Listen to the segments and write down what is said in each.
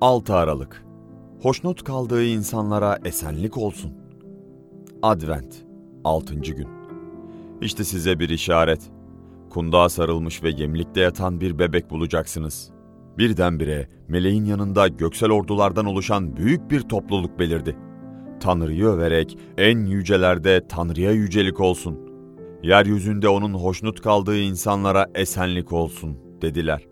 6 Aralık Hoşnut kaldığı insanlara esenlik olsun. Advent 6. gün İşte size bir işaret. Kundağa sarılmış ve yemlikte yatan bir bebek bulacaksınız. Birdenbire meleğin yanında göksel ordulardan oluşan büyük bir topluluk belirdi. Tanrı'yı överek en yücelerde Tanrı'ya yücelik olsun. Yeryüzünde onun hoşnut kaldığı insanlara esenlik olsun dediler.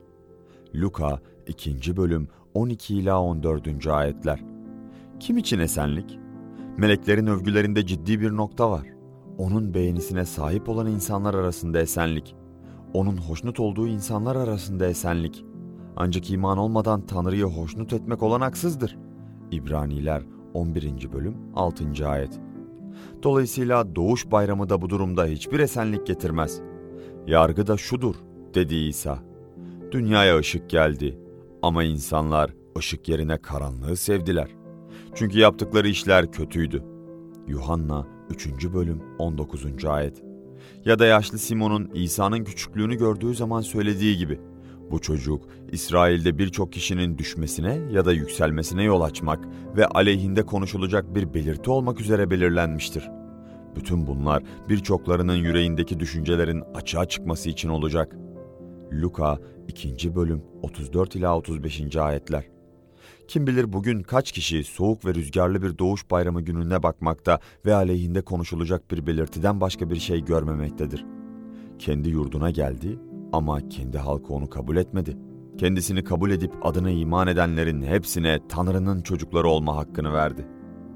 Luka 2. bölüm 12 ila 14. ayetler. Kim için esenlik? Meleklerin övgülerinde ciddi bir nokta var. Onun beğenisine sahip olan insanlar arasında esenlik. Onun hoşnut olduğu insanlar arasında esenlik. Ancak iman olmadan Tanrı'yı hoşnut etmek olanaksızdır. İbraniler 11. bölüm 6. ayet. Dolayısıyla doğuş bayramı da bu durumda hiçbir esenlik getirmez. Yargı da şudur, dedi İsa. Dünyaya ışık geldi ama insanlar ışık yerine karanlığı sevdiler. Çünkü yaptıkları işler kötüydü. Yuhanna 3. bölüm 19. ayet. Ya da yaşlı Simon'un İsa'nın küçüklüğünü gördüğü zaman söylediği gibi bu çocuk İsrail'de birçok kişinin düşmesine ya da yükselmesine yol açmak ve aleyhinde konuşulacak bir belirti olmak üzere belirlenmiştir. Bütün bunlar birçoklarının yüreğindeki düşüncelerin açığa çıkması için olacak. Luka 2. bölüm 34 ila 35. ayetler. Kim bilir bugün kaç kişi soğuk ve rüzgarlı bir doğuş bayramı gününe bakmakta ve aleyhinde konuşulacak bir belirtiden başka bir şey görmemektedir. Kendi yurduna geldi ama kendi halkı onu kabul etmedi. Kendisini kabul edip adına iman edenlerin hepsine Tanrı'nın çocukları olma hakkını verdi.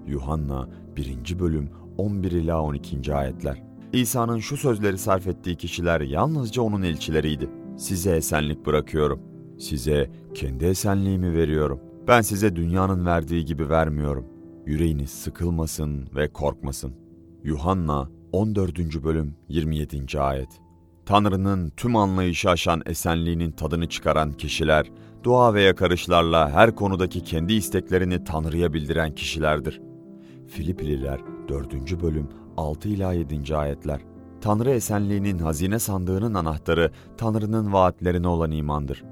Yuhanna 1. bölüm 11 ila 12. ayetler. İsa'nın şu sözleri sarf ettiği kişiler yalnızca onun elçileriydi. Size esenlik bırakıyorum. Size kendi esenliğimi veriyorum. Ben size dünyanın verdiği gibi vermiyorum. Yüreğiniz sıkılmasın ve korkmasın. Yuhanna 14. bölüm 27. ayet. Tanrı'nın tüm anlayışı aşan esenliğinin tadını çıkaran kişiler, dua ve yakarışlarla her konudaki kendi isteklerini Tanrı'ya bildiren kişilerdir. Filipliler 4. bölüm 6 ila 7. ayetler. Tanrı esenliğinin hazine sandığının anahtarı Tanrı'nın vaatlerine olan imandır.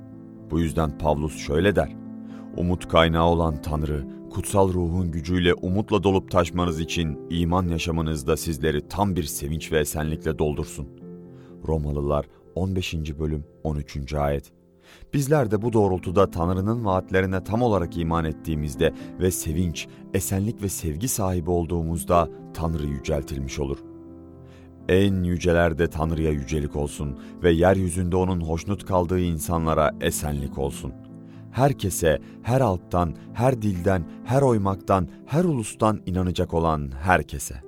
Bu yüzden Pavlus şöyle der: Umut kaynağı olan Tanrı, kutsal ruhun gücüyle umutla dolup taşmanız için iman yaşamınızda sizleri tam bir sevinç ve esenlikle doldursun. Romalılar 15. bölüm 13. ayet. Bizler de bu doğrultuda Tanrı'nın vaatlerine tam olarak iman ettiğimizde ve sevinç, esenlik ve sevgi sahibi olduğumuzda Tanrı yüceltilmiş olur. En yücelerde Tanrı'ya yücelik olsun ve yeryüzünde onun hoşnut kaldığı insanlara esenlik olsun. Herkese, her alttan, her dilden, her oymaktan, her ulustan inanacak olan herkese.